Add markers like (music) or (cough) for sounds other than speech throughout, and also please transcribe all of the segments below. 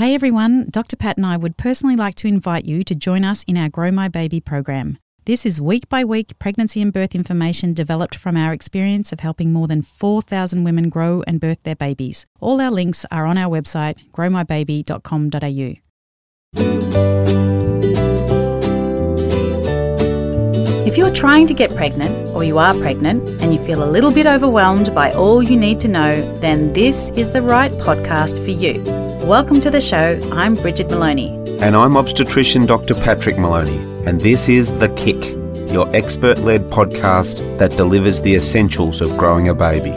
Hey everyone, Dr. Pat and I would personally like to invite you to join us in our Grow My Baby program. This is week by week pregnancy and birth information developed from our experience of helping more than 4,000 women grow and birth their babies. All our links are on our website, growmybaby.com.au. If you're trying to get pregnant or you are pregnant and you feel a little bit overwhelmed by all you need to know, then this is the right podcast for you. Welcome to the show. I'm Brigid Maloney. And I'm obstetrician Dr. Patrick Maloney. And this is The Kick, your expert led podcast that delivers the essentials of growing a baby.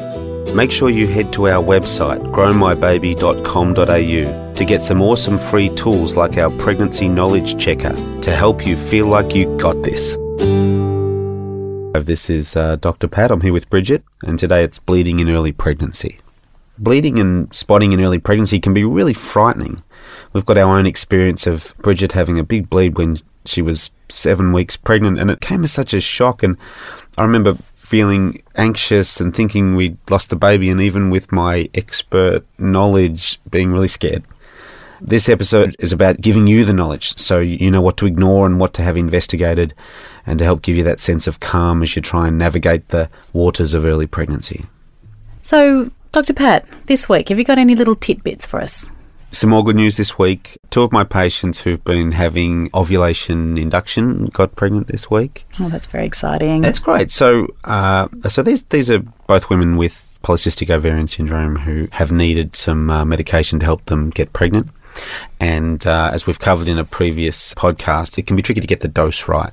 Make sure you head to our website, growmybaby.com.au, to get some awesome free tools like our pregnancy knowledge checker to help you feel like you got this. This is uh, Dr. Pat. I'm here with Brigid, and today it's bleeding in early pregnancy. Bleeding and spotting in early pregnancy can be really frightening. We've got our own experience of Brigid having a big bleed when she was seven weeks pregnant, and it came as such a shock. And I remember feeling anxious and thinking we'd lost the baby, and even with my expert knowledge, being really scared. This episode is about giving you the knowledge so you know what to ignore and what to have investigated, and to help give you that sense of calm as you try and navigate the waters of early pregnancy. So, Dr. Pat, this week, have you got any little tidbits for us? Some more good news this week. Two of my patients who've been having ovulation induction got pregnant this week. Oh, that's very exciting. That's great. So, uh, so these these are both women with polycystic ovarian syndrome who have needed some uh, medication to help them get pregnant. And uh, as we've covered in a previous podcast, it can be tricky to get the dose right.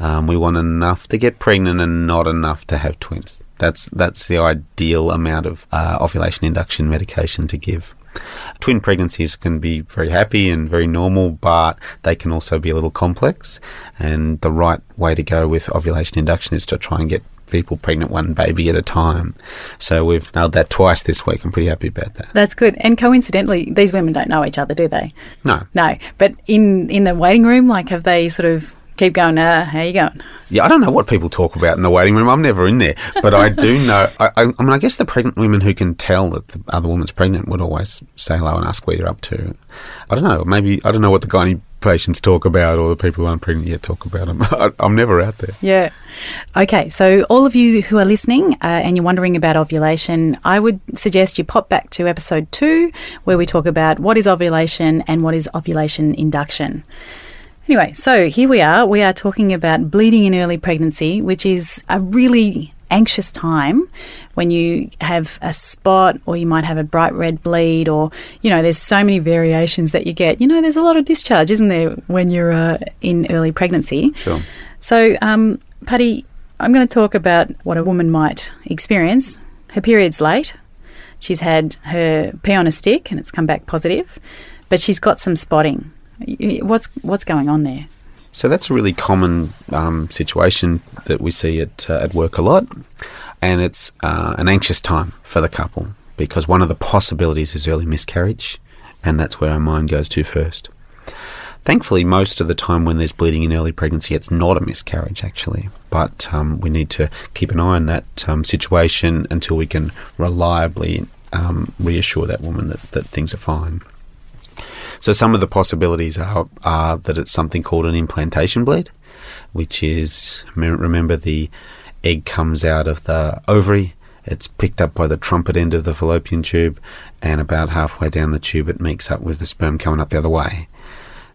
Um, we want enough to get pregnant and not enough to have twins. That's that's the ideal amount of uh, ovulation induction medication to give. Twin pregnancies can be very happy and very normal, but they can also be a little complex. And the right way to go with ovulation induction is to try and get people pregnant one baby at a time. So we've nailed that twice this week. I'm pretty happy about that. That's good. And coincidentally, these women don't know each other, do they? No. No. But in in the waiting room, like, have they sort of keep going? Uh, how you going? Yeah, I don't know what people talk about in the waiting room. I'm never in there, but I do know. I, I, I mean, I guess the pregnant women who can tell that the other woman's pregnant would always say hello and ask where you're up to. I don't know. Maybe I don't know what the gynae patients talk about or the people who aren't pregnant yet talk about them. (laughs) I, I'm never out there. Yeah. Okay, so all of you who are listening uh, and you're wondering about ovulation, I would suggest you pop back to episode two, where we talk about what is ovulation and what is ovulation induction. Anyway, so here we are. We are talking about bleeding in early pregnancy, which is a really anxious time when you have a spot or you might have a bright red bleed or you know there's so many variations that you get. You know there's a lot of discharge isn't there when you're uh, in early pregnancy? Sure. so um, Patty I'm going to talk about what a woman might experience. Her period's late. She's had her pee on a stick and it's come back positive but she's got some spotting what's what's going on there So that's a really common um, situation that we see at uh, at work a lot, and it's uh, an anxious time for the couple because one of the possibilities is early miscarriage, and that's where our mind goes to first. Thankfully, most of the time when there's bleeding in early pregnancy, it's not a miscarriage actually, but um, we need to keep an eye on that um, situation until we can reliably um, reassure that woman that, that things are fine. So some of the possibilities are, are that it's something called an implantation bleed, which is remember the egg comes out of the ovary, it's picked up by the trumpet end of the fallopian tube, and about halfway down the tube it meets up with the sperm coming up the other way.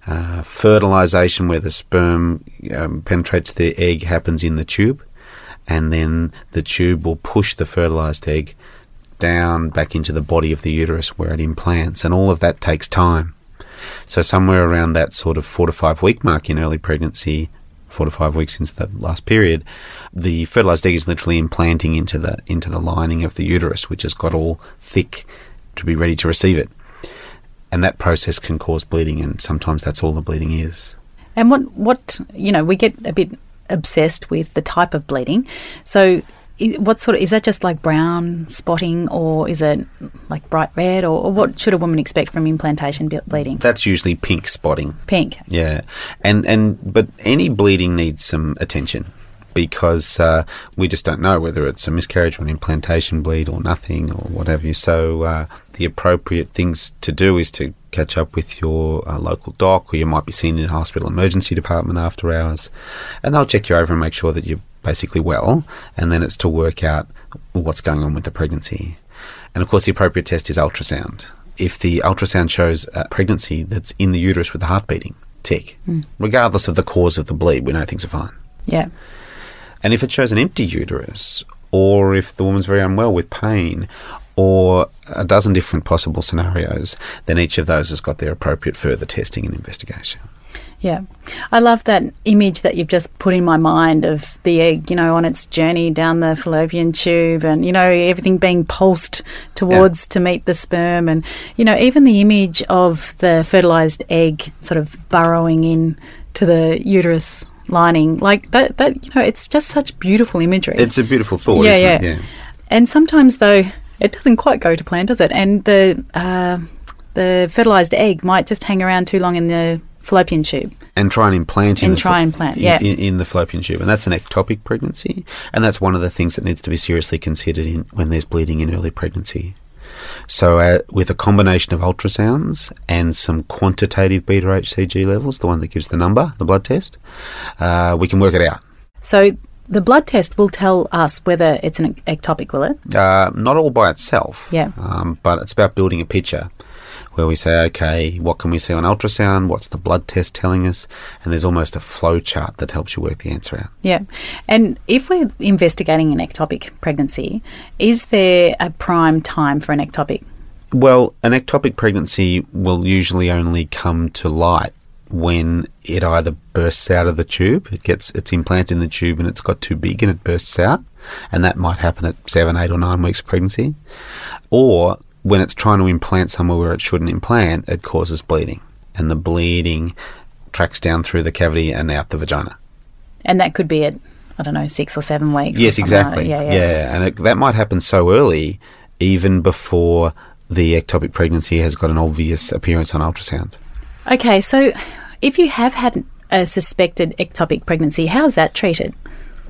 Uh, fertilization, where the sperm um, penetrates the egg, happens in the tube, and then the tube will push the fertilized egg down back into the body of the uterus where it implants, and all of that takes time. So somewhere around that sort of four to five week mark in early pregnancy, four to five weeks into the last period, the fertilized egg is literally implanting into the into the lining of the uterus, which has got all thick to be ready to receive it. And that process can cause bleeding, and sometimes that's all the bleeding is. And what what you know, we get a bit obsessed with the type of bleeding. So, what sort of is that? Just like brown spotting, or is it like bright red, or, or what should a woman expect from implantation bleeding? That's usually pink spotting. Pink. Yeah, and and but any bleeding needs some attention because uh, we just don't know whether it's a miscarriage or an implantation bleed or nothing or what have you. So uh, the appropriate things to do is to catch up with your uh, local doc, or you might be seen in a hospital emergency department after hours, and they'll check you over and make sure that you're basically well, and then it's to work out what's going on with the pregnancy. And of course, the appropriate test is ultrasound. If the ultrasound shows a pregnancy that's in the uterus with the heart beating, tick. Hmm. Regardless of the cause of the bleed, we know things are fine. Yeah. And if it shows an empty uterus, or if the woman's very unwell with pain, or a dozen different possible scenarios, then each of those has got their appropriate further testing and investigation. Yeah. I love that image that you've just put in my mind of the egg, you know, on its journey down the fallopian tube and, you know, everything being pulsed towards to meet the sperm. And, you know, even the image of the fertilized egg sort of burrowing in to the uterus lining, like that, that you know, it's just such beautiful imagery. It's a beautiful thought, yeah, isn't yeah. it? Yeah. And sometimes, though, it doesn't quite go to plan, does it? And the uh, the fertilized egg might just hang around too long in the fallopian tube. and try and implant in And the try and plant, in- yeah. in, in the fallopian tube, and that's an ectopic pregnancy, and that's one of the things that needs to be seriously considered in when there's bleeding in early pregnancy. So, uh, with a combination of ultrasounds and some quantitative beta HCG levels, the one that gives the number, the blood test, uh, we can work it out. So the blood test will tell us whether it's an ectopic, will it? Uh, not all by itself, Yeah. um, but it's about building a picture where we say, okay, what can we see on ultrasound? What's the blood test telling us? And there's almost a flow chart that helps you work the answer out. Yeah. And if we're investigating an ectopic pregnancy, is there a prime time for an ectopic? Well, an ectopic pregnancy will usually only come to light when it either bursts out of the tube, it gets it's implanted in the tube and it's got too big and it bursts out, and that might happen at seven, eight, or nine weeks pregnancy, or when it's trying to implant somewhere where it shouldn't implant, it causes bleeding, and the bleeding tracks down through the cavity and out the vagina. And that could be at, I don't know, six or seven weeks. Yes, something like exactly. that. Yeah, yeah. and it, that might happen so early, even before the ectopic pregnancy has got an obvious appearance on ultrasound. Okay, so if you have had a suspected ectopic pregnancy, how's that treated?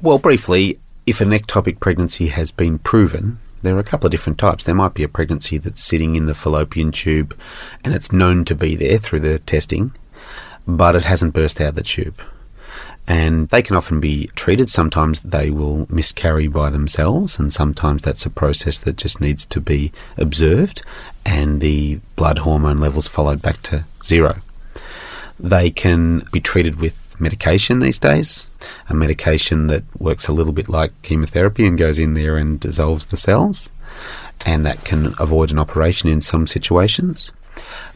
Well, briefly, if an ectopic pregnancy has been proven, there are a couple of different types. There might be a pregnancy that's sitting in the fallopian tube and it's known to be there through the testing, but it hasn't burst out the tube. And they can often be treated. Sometimes they will miscarry by themselves, and sometimes that's a process that just needs to be observed and the blood hormone levels followed back to zero. They can be treated with medication these days, a medication that works a little bit like chemotherapy and goes in there and dissolves the cells, and that can avoid an operation in some situations.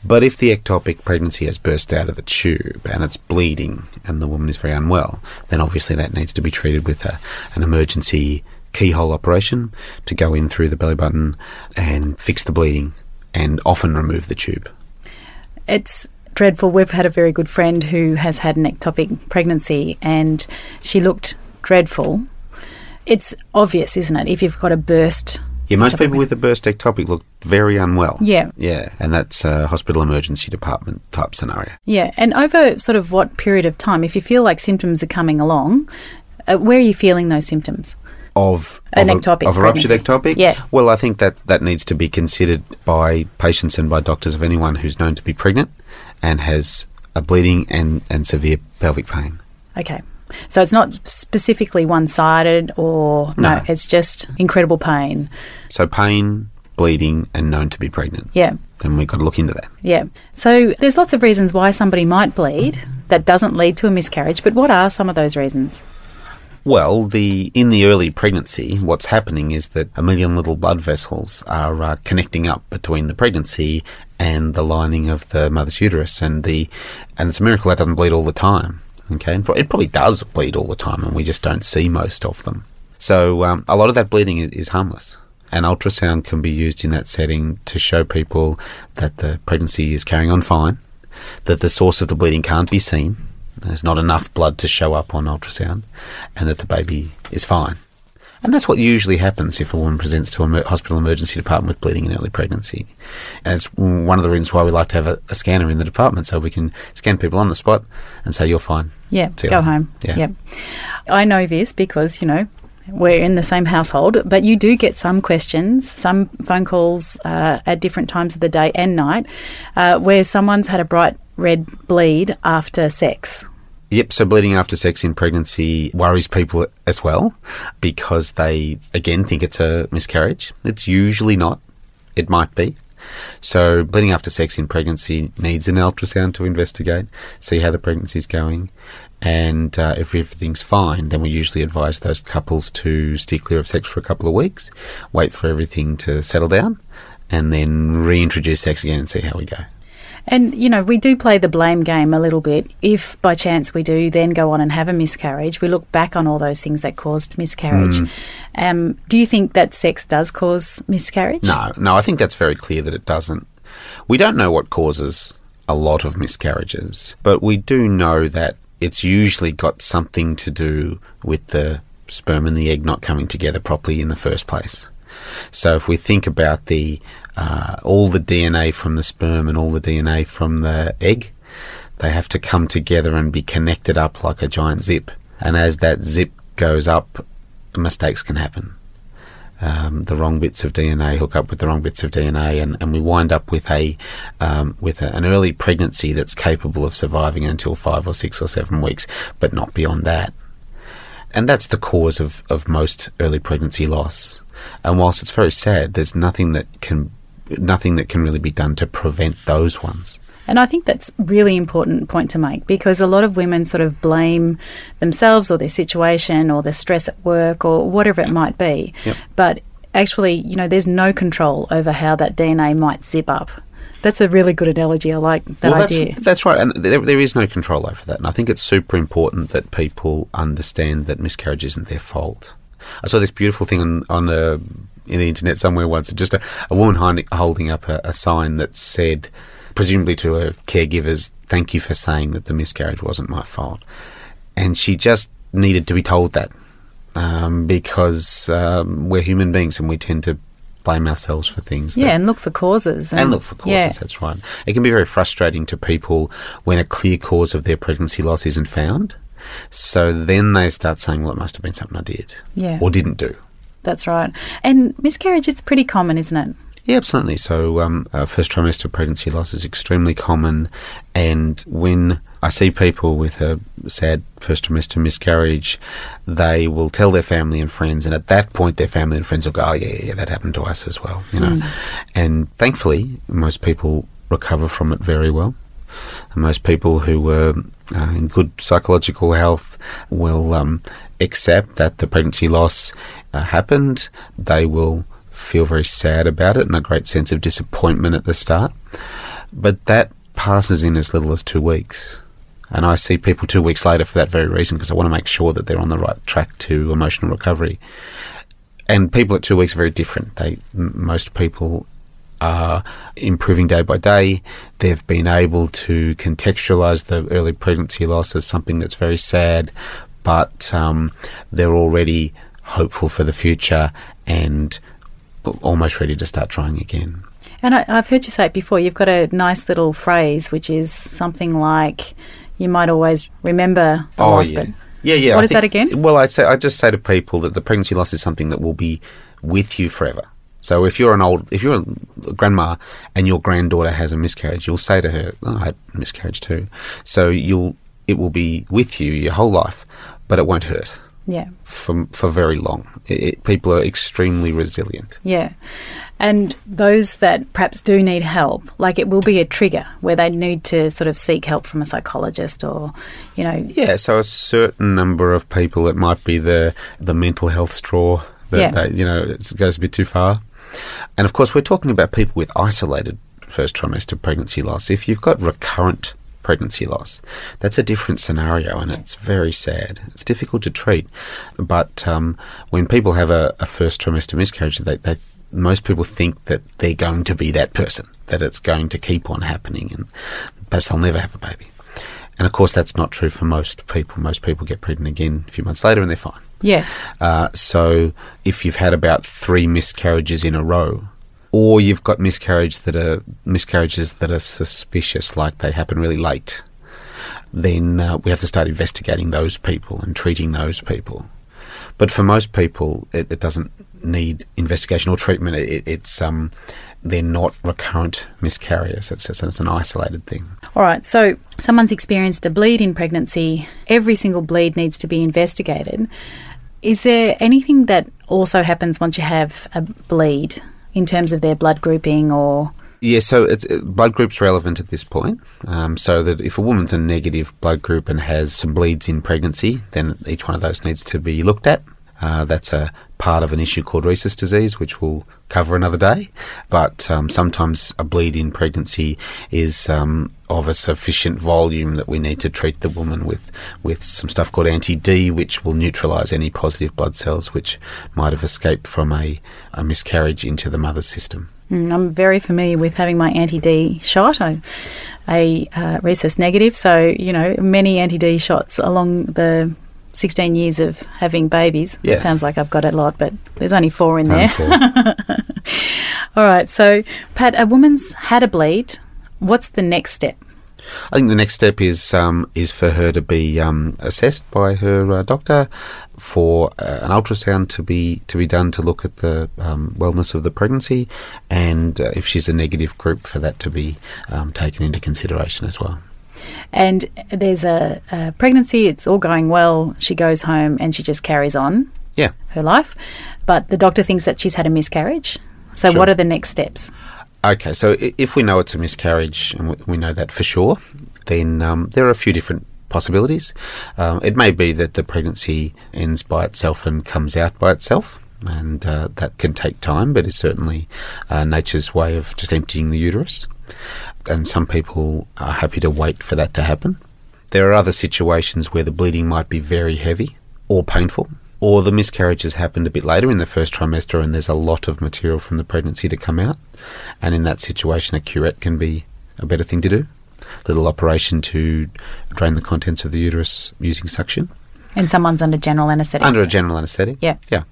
But if the ectopic pregnancy has burst out of the tube and it's bleeding and the woman is very unwell, then obviously that needs to be treated with a, an emergency keyhole operation to go in through the belly button and fix the bleeding and often remove the tube. It's dreadful. We've had a very good friend who has had an ectopic pregnancy and she looked dreadful. It's obvious, isn't it? If you've got a burst. Yeah, most people with a burst ectopic look very unwell. Yeah. Yeah, and that's a hospital emergency department type scenario. Yeah, and over sort of what period of time, if you feel like symptoms are coming along, uh, where are you feeling those symptoms? Of, An of a- ectopic of a ruptured ectopic? Yeah. Well, I think that that needs to be considered by patients and by doctors of anyone who's known to be pregnant and has a bleeding and, and severe pelvic pain. Okay. So it's not specifically one sided or no. No. it's just incredible pain. So pain, bleeding, and known to be pregnant. Yeah. Then we've got to look into that. Yeah. So there's lots of reasons why somebody might bleed that doesn't lead to a miscarriage, but what are some of those reasons? Well, the in the early pregnancy, what's happening is that a million little blood vessels are uh, connecting up between the pregnancy and the lining of the mother's uterus, and the and it's a miracle that doesn't bleed all the time. Okay, it probably does bleed all the time, and we just don't see most of them. So um, a lot of that bleeding is, is harmless. And ultrasound can be used in that setting to show people that the pregnancy is carrying on fine, that the source of the bleeding can't be seen, there's not enough blood to show up on ultrasound, and that the baby is fine. And that's what usually happens if a woman presents to a hospital emergency department with bleeding in early pregnancy. And it's one of the reasons why we like to have a, a scanner in the department so we can scan people on the spot and say, you're fine. Yeah, See go home. Yeah. I know this because, you know, we're in the same household, but you do get some questions, some phone calls uh, at different times of the day and night, uh, where someone's had a bright red bleed after sex. Yep, so bleeding after sex in pregnancy worries people as well because they, again, think it's a miscarriage. It's usually not. It might be. So, bleeding after sex in pregnancy needs an ultrasound to investigate, see how the pregnancy is going. And uh, if everything's fine, then we usually advise those couples to steer clear of sex for a couple of weeks, wait for everything to settle down, and then reintroduce sex again and see how we go. And, you know, we do play the blame game a little bit. If by chance we do then go on and have a miscarriage, we look back on all those things that caused miscarriage. Mm. Um, do you think that sex does cause miscarriage? No, no, I think that's very clear that it doesn't. We don't know what causes a lot of miscarriages, but we do know that it's usually got something to do with the sperm and the egg not coming together properly in the first place. So if we think about the uh, all the DNA from the sperm and all the DNA from the egg, they have to come together and be connected up like a giant zip. And as that zip goes up, mistakes can happen. Um, the wrong bits of DNA hook up with the wrong bits of DNA, and, and we wind up with a um, with a, an early pregnancy that's capable of surviving until five or six or seven weeks, but not beyond that. And that's the cause of, of most early pregnancy loss. And whilst it's very sad, there's nothing that can nothing that can really be done to prevent those ones. And I think that's really important point to make because a lot of women sort of blame themselves or their situation or the stress at work or whatever it might be. Yep. But actually, you know, there's no control over how that DNA might zip up. That's a really good analogy. I like that well, idea. That's, that's right. And there, there is no control over that. And I think it's super important that people understand that miscarriage isn't their fault. I saw this beautiful thing on, on a in the internet somewhere once, just a, a woman holding up a, a sign that said, presumably to her caregivers, thank you for saying that the miscarriage wasn't my fault. And she just needed to be told that um, because um, we're human beings and we tend to blame ourselves for things. Yeah, and look for causes. And, and look for causes, yeah. that's right. It can be very frustrating to people when a clear cause of their pregnancy loss isn't found. So then they start saying, well, it must have been something I did yeah. or didn't do. That's right. And miscarriage is pretty common, isn't it? Yeah, absolutely. So, um, uh, first trimester pregnancy loss is extremely common, and when I see people with a sad first trimester miscarriage, they will tell their family and friends, and at that point, their family and friends will go, "Oh yeah, yeah, that happened to us as well," you know. Mm. And thankfully, most people recover from it very well. Most people who were uh, in good psychological health will um, accept that the pregnancy loss uh, happened. They will feel very sad about it and a great sense of disappointment at the start. But that passes in as little as two weeks. And I see people two weeks later for that very reason because I want to make sure that they're on the right track to emotional recovery. And people at two weeks are very different. They most people are improving day by day. They've been able to contextualize the early pregnancy loss as something that's very sad, but um, they're already hopeful for the future and almost ready to start trying again. And I, have heard you say it before. You've got a nice little phrase, which is something like, "You might always remember." oh yeah, yeah, yeah. What I is think, that again? Well, I say I just say to people that the pregnancy loss is something that will be with you forever. So if you're an old, if you're a grandma and your granddaughter has a miscarriage, you'll say to her, oh, "I had a miscarriage too." So you'll, it will be with you your whole life, but it won't hurt. Yeah. For for very long, it, it, people are extremely resilient. Yeah, and those that perhaps do need help, like it will be a trigger where they need to sort of seek help from a psychologist or, you know. Yeah. So a certain number of people, it might be the the mental health straw that yeah. They, you know it goes a bit too far. And of course, we're talking about people with isolated first trimester pregnancy loss. If you've got recurrent pregnancy loss, that's a different scenario and it's very sad. It's difficult to treat. But um, when people have a, a, first trimester miscarriage, they, they, most people think that they're going to be that person, that it's going to keep on happening and perhaps they'll never have a baby. And of course, that's not true for most people. Most people get pregnant again a few months later and they're fine. Yeah. Uh, so if you've had about three miscarriages in a row, or you've got miscarriage that are miscarriages that are suspicious, like they happen really late, then uh, we have to start investigating those people and treating those people. But for most people, it, it doesn't need investigation or treatment. It, it's um, they're not recurrent miscarriers. It's, it's, it's an isolated thing. All right. So someone's experienced a bleed in pregnancy. Every single bleed needs to be investigated. Is there anything that also happens once you have a bleed in terms of their blood grouping or yeah, so it, blood group's relevant at this point. Um, so that if a woman's a negative blood group and has some bleeds in pregnancy, then each one of those needs to be looked at. Uh, that's a part of an issue called rhesus disease, which we'll cover another day. But um, sometimes a bleed in pregnancy is um, of a sufficient volume that we need to treat the woman with, with some stuff called anti D, which will neutralise any positive blood cells which might have escaped from a, a miscarriage into the mother's system. Mm, I'm very familiar with having my anti D shot. A uh, rhesus negative, so you know many anti D shots along the 16 years of having babies. Yeah. It sounds like I've got a lot, but there's only four in Only there. four. (laughs) All right, so Pat, a woman's had a bleed. What's the next step? I think the next step is um, is for her to be um, assessed by her uh, doctor for uh, an ultrasound to be to be done to look at the um, wellness of the pregnancy, and uh, if she's a negative group, for that to be um, taken into consideration as well. And there's a, a pregnancy, it's all going well. She goes home and she just carries on Yeah. her life. But the doctor thinks that she's had a miscarriage. So, Sure. what are the next steps? Okay, so if we know it's a miscarriage and we- know that for sure, then um, there are a few different possibilities. Um, it may be that the pregnancy ends by itself and comes out by itself, and uh, that can take time, but it's certainly uh, nature's way of just emptying the uterus. And some people are happy to wait for that to happen. There are other situations where the bleeding might be very heavy or painful, or the miscarriage has happened a bit later in the first trimester and there's a lot of material from the pregnancy to come out. And in that situation, a curette can be a better thing to do. Little operation to drain the contents of the uterus using suction And someone's under general anaesthetic. under a general anaesthetic. Yeah. Yeah.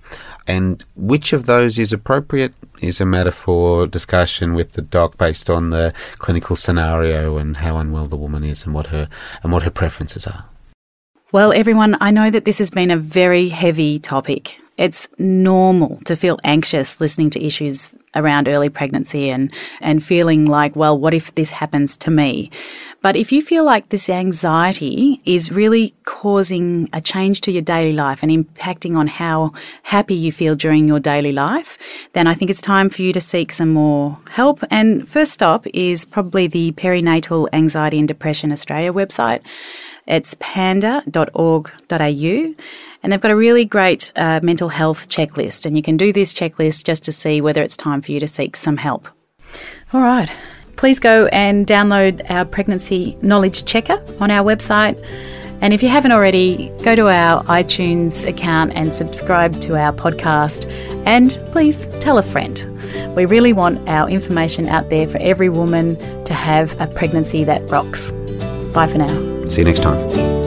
And which of those is appropriate is a matter for discussion with the doc based on the clinical scenario and how unwell the woman is and what her and what her preferences are. Well, everyone, I know that this has been a very heavy topic. It's normal to feel anxious listening to issues around early pregnancy and, and feeling like, well, what if this happens to me? But if you feel like this anxiety is really causing a change to your daily life and impacting on how happy you feel during your daily life, then I think it's time for you to seek some more help. And first stop is probably the Perinatal Anxiety and Depression Australia website. It's panda.org.au. And they've got a really great uh, mental health checklist. And you can do this checklist just to see whether it's time for you to seek some help. All right. Please go and download our pregnancy knowledge checker on our website. And if you haven't already, go to our iTunes account and subscribe to our podcast. And please tell a friend. We really want our information out there for every woman to have a pregnancy that rocks. Bye for now. See you next time.